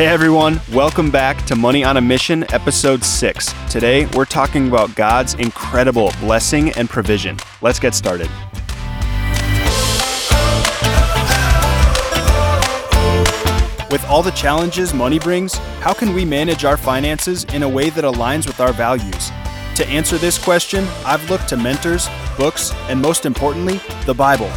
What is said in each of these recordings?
Hey everyone, welcome back to Money on a Mission, episode 6. Today we're talking about God's incredible blessing and provision. Let's get started. With all the challenges money brings, how can we manage our finances in a way that aligns with our values? To answer this question, I've looked to mentors, books, and most importantly, the Bible.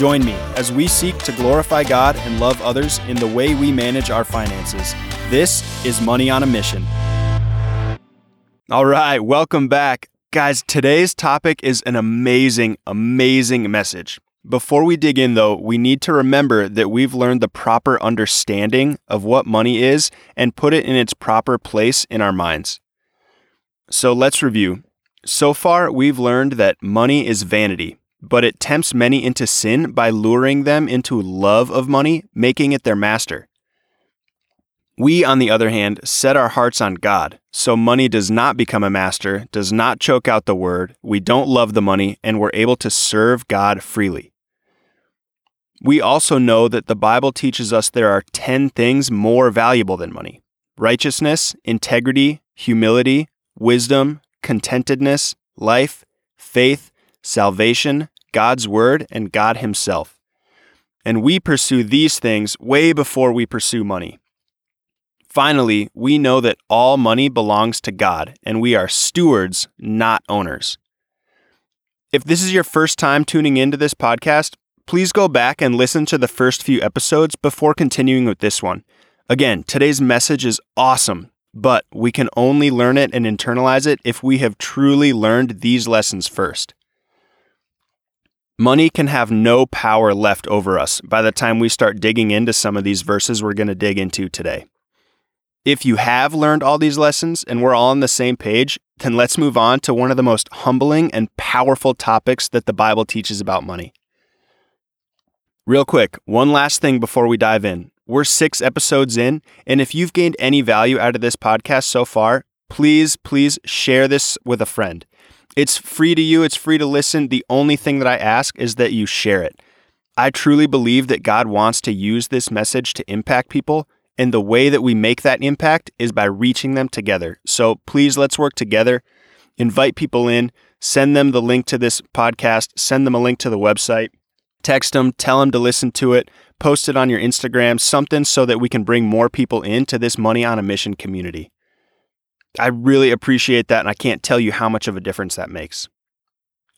Join me as we seek to glorify God and love others in the way we manage our finances. This is Money on a Mission. All right, welcome back. Guys, today's topic is an amazing, amazing message. Before we dig in, though, we need to remember that we've learned the proper understanding of what money is and put it in its proper place in our minds. So let's review. So far, we've learned that money is vanity, but it tempts many into sin by luring them into love of money, making it their master. We, on the other hand, set our hearts on God, so money does not become a master, does not choke out the word, we don't love the money, and we're able to serve God freely. We also know that the Bible teaches us there are 10 things more valuable than money righteousness, integrity, humility, wisdom, contentedness, life, faith, salvation, God's Word, and God Himself. And we pursue these things way before we pursue money. Finally, we know that all money belongs to God, and we are stewards, not owners. If this is your first time tuning into this podcast, please go back and listen to the first few episodes before continuing with this one. Again, today's message is awesome, but we can only learn it and internalize it if we have truly learned these lessons first. Money can have no power left over us by the time we start digging into some of these verses we're going to dig into today. If you have learned all these lessons and we're all on the same page, then let's move on to one of the most humbling and powerful topics that the Bible teaches about money. Real quick, one last thing before we dive in. We're six episodes in, and if you've gained any value out of this podcast so far, please, please share this with a friend. It's free to you, it's free to listen. The only thing that I ask is that you share it. I truly believe that God wants to use this message to impact people, and the way that we make that impact is by reaching them together. So please, let's work together. Invite people in, send them the link to this podcast, send them a link to the website text them, tell them to listen to it, post it on your Instagram, something so that we can bring more people into this Money on a Mission community. I really appreciate that, and I can't tell you how much of a difference that makes.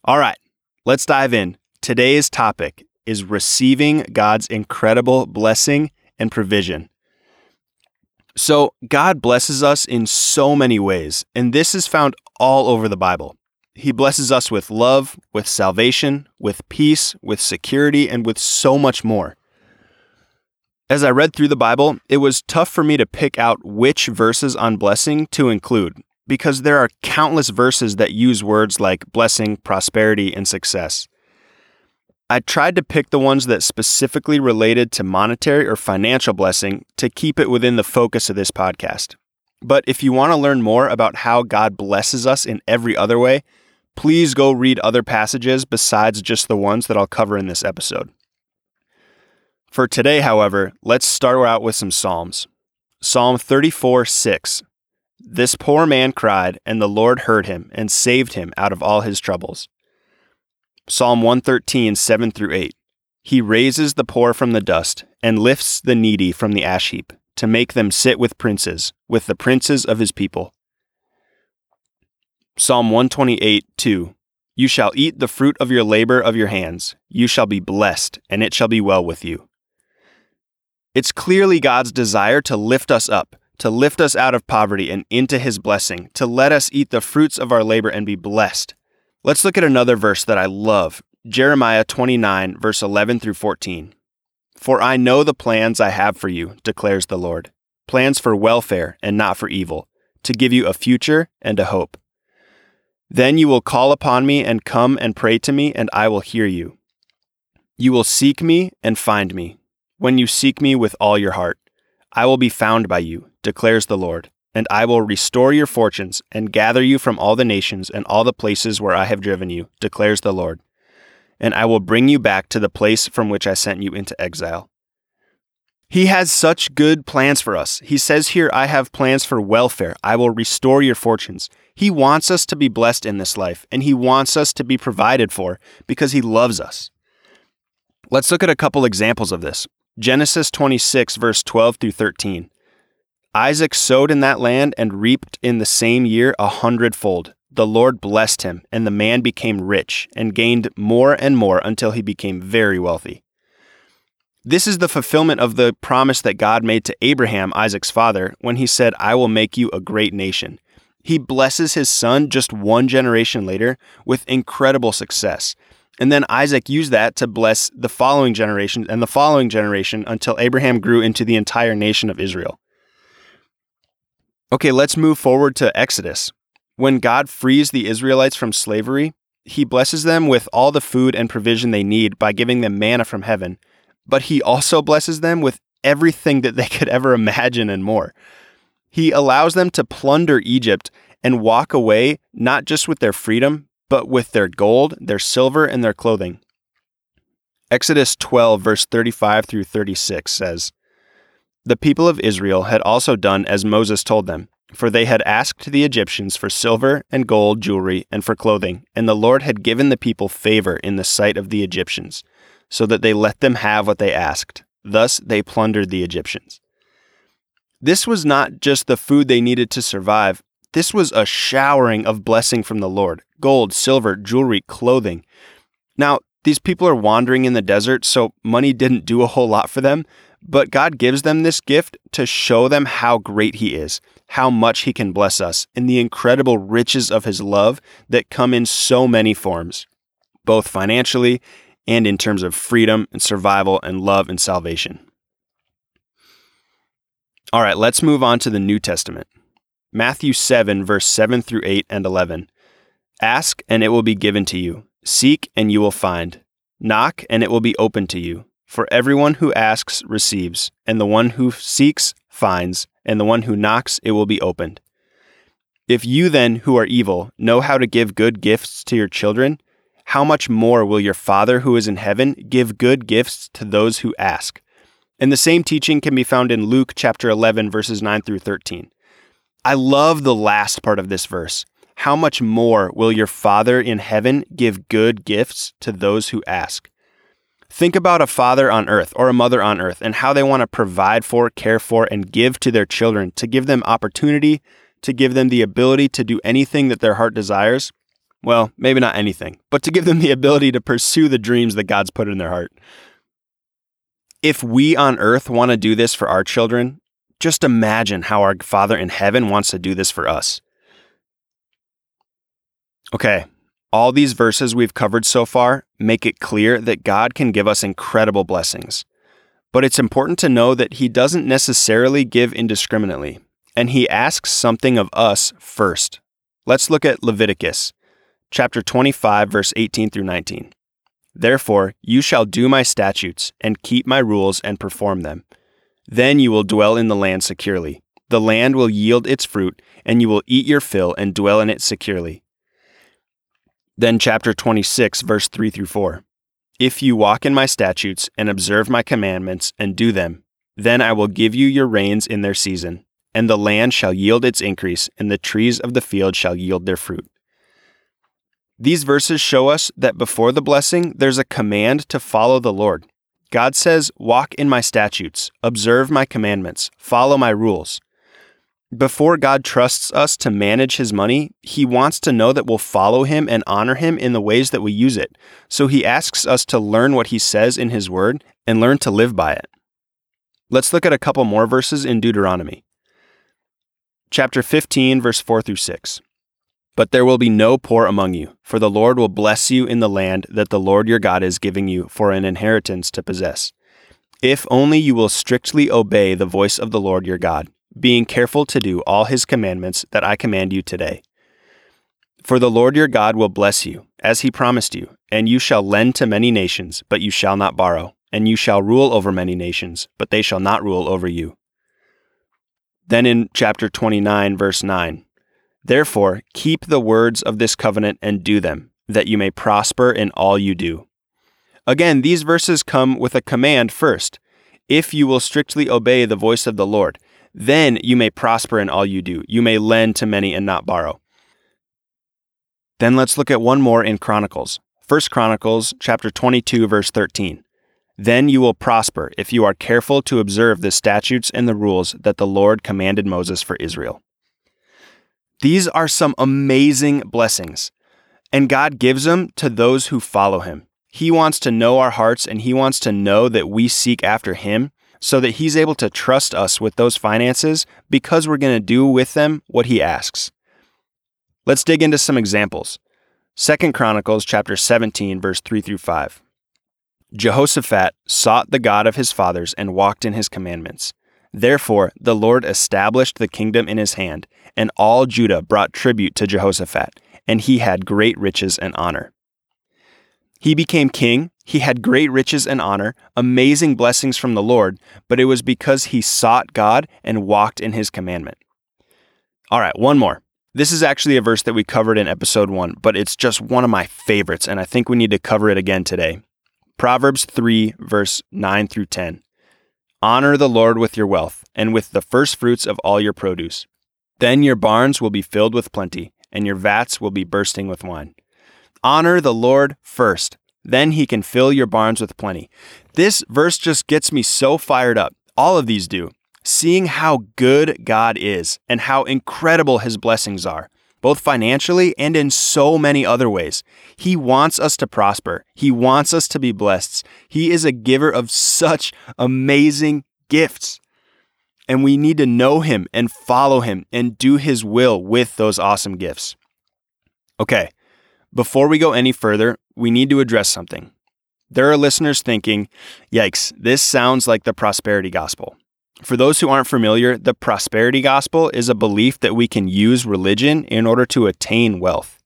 All right, let's dive in. Today's topic is receiving God's incredible blessing and provision. So, God blesses us in so many ways, and this is found all over the Bible. He blesses us with love, with salvation, with peace, with security, and with so much more. As I read through the Bible, it was tough for me to pick out which verses on blessing to include because there are countless verses that use words like blessing, prosperity, and success. I tried to pick the ones that specifically related to monetary or financial blessing to keep it within the focus of this podcast. But if you want to learn more about how God blesses us in every other way, please go read other passages besides just the ones that I'll cover in this episode. For today, however, let's start out with some Psalms. Psalm 34 6. This poor man cried, and the Lord heard him and saved him out of all his troubles. Psalm 113 7 through 8. He raises the poor from the dust and lifts the needy from the ash heap to make them sit with princes, with the princes of his people. Psalm 128 2. You shall eat the fruit of your labor of your hands. You shall be blessed, and it shall be well with you. It's clearly God's desire to lift us up, to lift us out of poverty and into his blessing, to let us eat the fruits of our labor and be blessed. Let's look at another verse that I love Jeremiah 29, verse 11 through 14. For I know the plans I have for you, declares the Lord plans for welfare and not for evil, to give you a future and a hope. Then you will call upon me and come and pray to me, and I will hear you. You will seek me and find me. When you seek me with all your heart, I will be found by you, declares the Lord, and I will restore your fortunes and gather you from all the nations and all the places where I have driven you, declares the Lord. And I will bring you back to the place from which I sent you into exile. He has such good plans for us. He says here, I have plans for welfare. I will restore your fortunes. He wants us to be blessed in this life, and He wants us to be provided for because He loves us. Let's look at a couple examples of this. Genesis 26, verse 12 through 13. Isaac sowed in that land and reaped in the same year a hundredfold. The Lord blessed him, and the man became rich and gained more and more until he became very wealthy. This is the fulfillment of the promise that God made to Abraham, Isaac's father, when he said, I will make you a great nation. He blesses his son just one generation later with incredible success. And then Isaac used that to bless the following generation and the following generation until Abraham grew into the entire nation of Israel. Okay, let's move forward to Exodus. When God frees the Israelites from slavery, he blesses them with all the food and provision they need by giving them manna from heaven, but he also blesses them with everything that they could ever imagine and more. He allows them to plunder Egypt and walk away not just with their freedom, but with their gold, their silver, and their clothing. Exodus 12, verse 35 through 36 says, The people of Israel had also done as Moses told them, for they had asked the Egyptians for silver and gold jewelry and for clothing, and the Lord had given the people favor in the sight of the Egyptians, so that they let them have what they asked. Thus they plundered the Egyptians. This was not just the food they needed to survive, this was a showering of blessing from the Lord gold, silver, jewelry, clothing. Now, these people are wandering in the desert, so money didn't do a whole lot for them, but God gives them this gift to show them how great He is, how much He can bless us, and the incredible riches of His love that come in so many forms, both financially and in terms of freedom and survival and love and salvation. All right, let's move on to the New Testament. Matthew 7, verse 7 through 8 and 11. Ask, and it will be given to you. Seek, and you will find. Knock, and it will be opened to you. For everyone who asks receives, and the one who seeks finds, and the one who knocks it will be opened. If you then, who are evil, know how to give good gifts to your children, how much more will your Father who is in heaven give good gifts to those who ask? And the same teaching can be found in Luke chapter 11, verses 9 through 13. I love the last part of this verse. How much more will your Father in heaven give good gifts to those who ask? Think about a father on earth or a mother on earth and how they want to provide for, care for, and give to their children to give them opportunity, to give them the ability to do anything that their heart desires. Well, maybe not anything, but to give them the ability to pursue the dreams that God's put in their heart. If we on earth want to do this for our children, just imagine how our Father in heaven wants to do this for us. Okay, all these verses we've covered so far make it clear that God can give us incredible blessings. But it's important to know that He doesn't necessarily give indiscriminately, and He asks something of us first. Let's look at Leviticus chapter 25, verse 18 through 19. Therefore, you shall do my statutes, and keep my rules, and perform them. Then you will dwell in the land securely. The land will yield its fruit, and you will eat your fill and dwell in it securely. Then, chapter 26, verse 3 through 4. If you walk in my statutes, and observe my commandments, and do them, then I will give you your rains in their season, and the land shall yield its increase, and the trees of the field shall yield their fruit. These verses show us that before the blessing, there's a command to follow the Lord. God says, Walk in my statutes, observe my commandments, follow my rules. Before God trusts us to manage his money, he wants to know that we'll follow him and honor him in the ways that we use it. So he asks us to learn what he says in his word and learn to live by it. Let's look at a couple more verses in Deuteronomy. Chapter 15, verse 4 through 6. But there will be no poor among you, for the Lord will bless you in the land that the Lord your God is giving you for an inheritance to possess. If only you will strictly obey the voice of the Lord your God, being careful to do all his commandments that I command you today. For the Lord your God will bless you, as he promised you, and you shall lend to many nations, but you shall not borrow, and you shall rule over many nations, but they shall not rule over you. Then in chapter 29, verse 9, Therefore, keep the words of this covenant and do them, that you may prosper in all you do. Again, these verses come with a command first. if you will strictly obey the voice of the Lord. Then you may prosper in all you do. You may lend to many and not borrow. Then let's look at one more in Chronicles. 1 Chronicles chapter 22 verse 13. Then you will prosper if you are careful to observe the statutes and the rules that the Lord commanded Moses for Israel. These are some amazing blessings, and God gives them to those who follow him. He wants to know our hearts and he wants to know that we seek after him so that he's able to trust us with those finances because we're going to do with them what he asks. Let's dig into some examples. 2 Chronicles chapter 17 verse 3 through 5. Jehoshaphat sought the God of his fathers and walked in his commandments. Therefore the Lord established the kingdom in his hand, and all Judah brought tribute to Jehoshaphat, and he had great riches and honor. He became king, he had great riches and honor, amazing blessings from the Lord, but it was because he sought God and walked in his commandment. All right, one more. This is actually a verse that we covered in episode one, but it's just one of my favorites, and I think we need to cover it again today. Proverbs 3, verse 9 through 10. Honor the Lord with your wealth, and with the first fruits of all your produce. Then your barns will be filled with plenty, and your vats will be bursting with wine. Honor the Lord first then he can fill your barns with plenty. This verse just gets me so fired up. All of these do. Seeing how good God is and how incredible his blessings are, both financially and in so many other ways. He wants us to prosper. He wants us to be blessed. He is a giver of such amazing gifts. And we need to know him and follow him and do his will with those awesome gifts. Okay, before we go any further, we need to address something. There are listeners thinking, yikes, this sounds like the prosperity gospel. For those who aren't familiar, the prosperity gospel is a belief that we can use religion in order to attain wealth.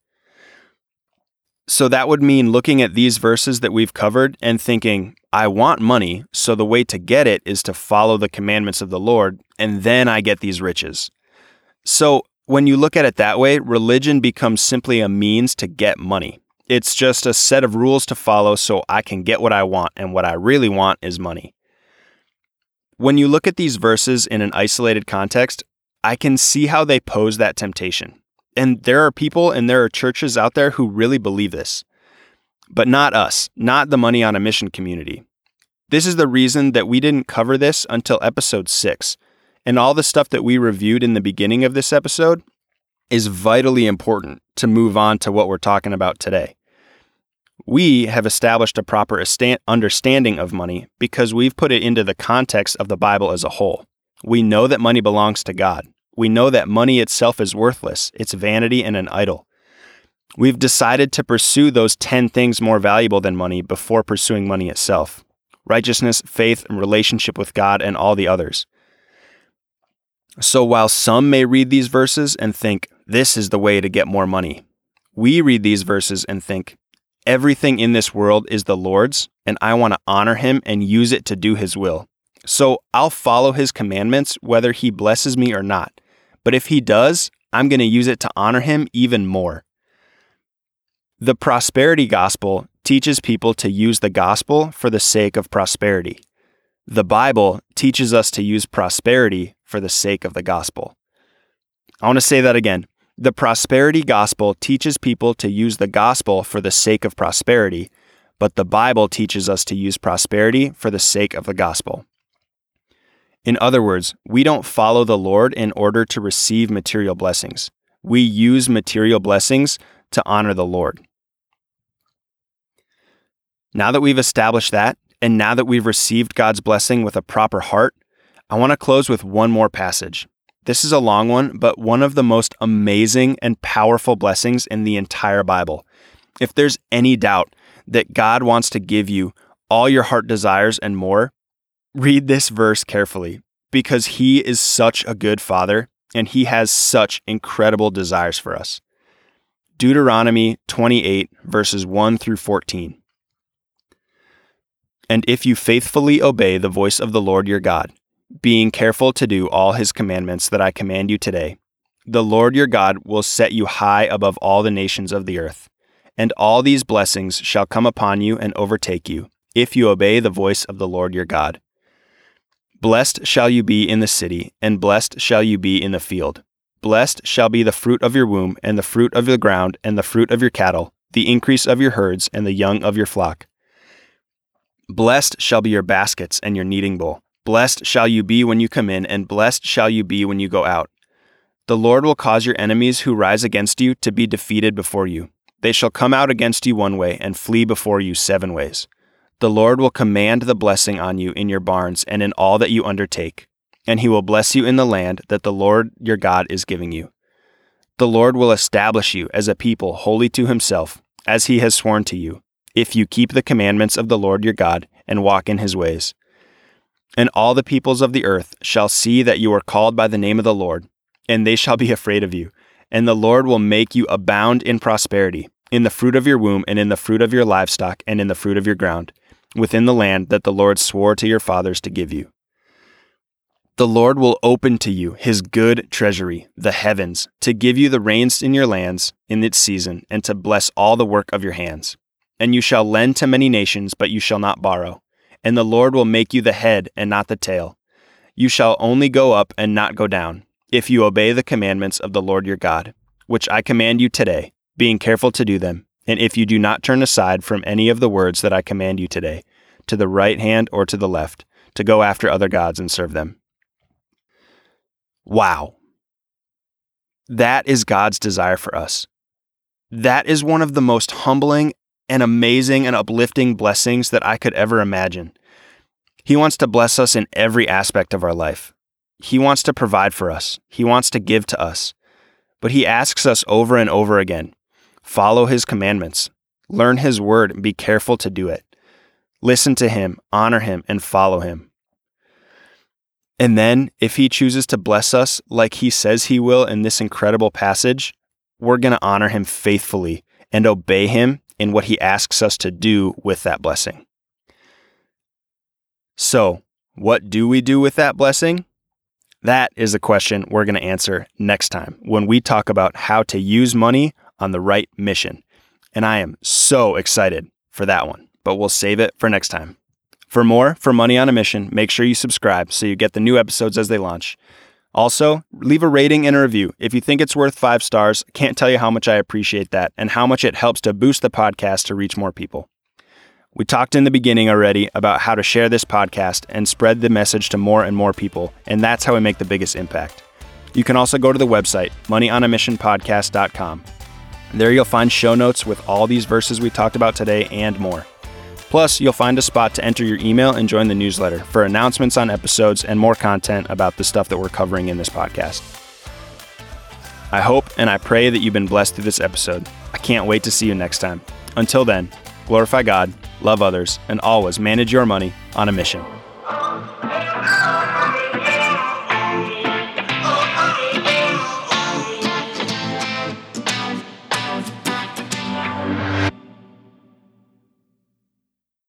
So that would mean looking at these verses that we've covered and thinking, I want money, so the way to get it is to follow the commandments of the Lord, and then I get these riches. So when you look at it that way, religion becomes simply a means to get money. It's just a set of rules to follow so I can get what I want, and what I really want is money. When you look at these verses in an isolated context, I can see how they pose that temptation. And there are people and there are churches out there who really believe this. But not us, not the Money on a Mission community. This is the reason that we didn't cover this until episode 6 and all the stuff that we reviewed in the beginning of this episode is vitally important to move on to what we're talking about today. We have established a proper understanding of money because we've put it into the context of the Bible as a whole. We know that money belongs to God. We know that money itself is worthless, it's vanity and an idol. We've decided to pursue those 10 things more valuable than money before pursuing money itself righteousness, faith, and relationship with God, and all the others. So while some may read these verses and think, this is the way to get more money, we read these verses and think, everything in this world is the Lord's, and I want to honor him and use it to do his will. So I'll follow his commandments whether he blesses me or not. But if he does, I'm going to use it to honor him even more. The prosperity gospel teaches people to use the gospel for the sake of prosperity. The Bible teaches us to use prosperity for the sake of the gospel. I want to say that again. The prosperity gospel teaches people to use the gospel for the sake of prosperity, but the Bible teaches us to use prosperity for the sake of the gospel. In other words, we don't follow the Lord in order to receive material blessings. We use material blessings to honor the Lord. Now that we've established that, and now that we've received God's blessing with a proper heart, I want to close with one more passage. This is a long one, but one of the most amazing and powerful blessings in the entire Bible. If there's any doubt that God wants to give you all your heart desires and more, read this verse carefully because He is such a good Father and He has such incredible desires for us. Deuteronomy 28, verses 1 through 14. And if you faithfully obey the voice of the Lord your God, being careful to do all his commandments that I command you today, the Lord your God will set you high above all the nations of the earth. And all these blessings shall come upon you and overtake you, if you obey the voice of the Lord your God. Blessed shall you be in the city, and blessed shall you be in the field. Blessed shall be the fruit of your womb, and the fruit of the ground, and the fruit of your cattle, the increase of your herds, and the young of your flock. Blessed shall be your baskets and your kneading bowl. Blessed shall you be when you come in, and blessed shall you be when you go out. The Lord will cause your enemies who rise against you to be defeated before you. They shall come out against you one way and flee before you seven ways. The Lord will command the blessing on you in your barns and in all that you undertake, and he will bless you in the land that the Lord your God is giving you. The Lord will establish you as a people holy to himself, as he has sworn to you, if you keep the commandments of the Lord your God and walk in his ways. And all the peoples of the earth shall see that you are called by the name of the Lord, and they shall be afraid of you. And the Lord will make you abound in prosperity, in the fruit of your womb, and in the fruit of your livestock, and in the fruit of your ground within the land that the Lord swore to your fathers to give you. The Lord will open to you his good treasury, the heavens, to give you the rains in your lands in its season, and to bless all the work of your hands. And you shall lend to many nations, but you shall not borrow. And the Lord will make you the head and not the tail. You shall only go up and not go down, if you obey the commandments of the Lord your God, which I command you today, being careful to do them and if you do not turn aside from any of the words that I command you today, to the right hand or to the left, to go after other gods and serve them. Wow. That is God's desire for us. That is one of the most humbling and amazing and uplifting blessings that I could ever imagine. He wants to bless us in every aspect of our life. He wants to provide for us. He wants to give to us. But He asks us over and over again Follow his commandments. Learn his word and be careful to do it. Listen to him, honor him, and follow him. And then, if he chooses to bless us like he says he will in this incredible passage, we're going to honor him faithfully and obey him in what he asks us to do with that blessing. So, what do we do with that blessing? That is a question we're going to answer next time when we talk about how to use money on the right mission. And I am so excited for that one, but we'll save it for next time. For more for Money on a Mission, make sure you subscribe so you get the new episodes as they launch. Also, leave a rating and a review. If you think it's worth five stars, can't tell you how much I appreciate that and how much it helps to boost the podcast to reach more people. We talked in the beginning already about how to share this podcast and spread the message to more and more people, and that's how we make the biggest impact. You can also go to the website, moneyonamissionpodcast.com. There you'll find show notes with all these verses we talked about today and more. Plus, you'll find a spot to enter your email and join the newsletter for announcements on episodes and more content about the stuff that we're covering in this podcast. I hope and I pray that you've been blessed through this episode. I can't wait to see you next time. Until then, glorify God, love others, and always manage your money on a mission.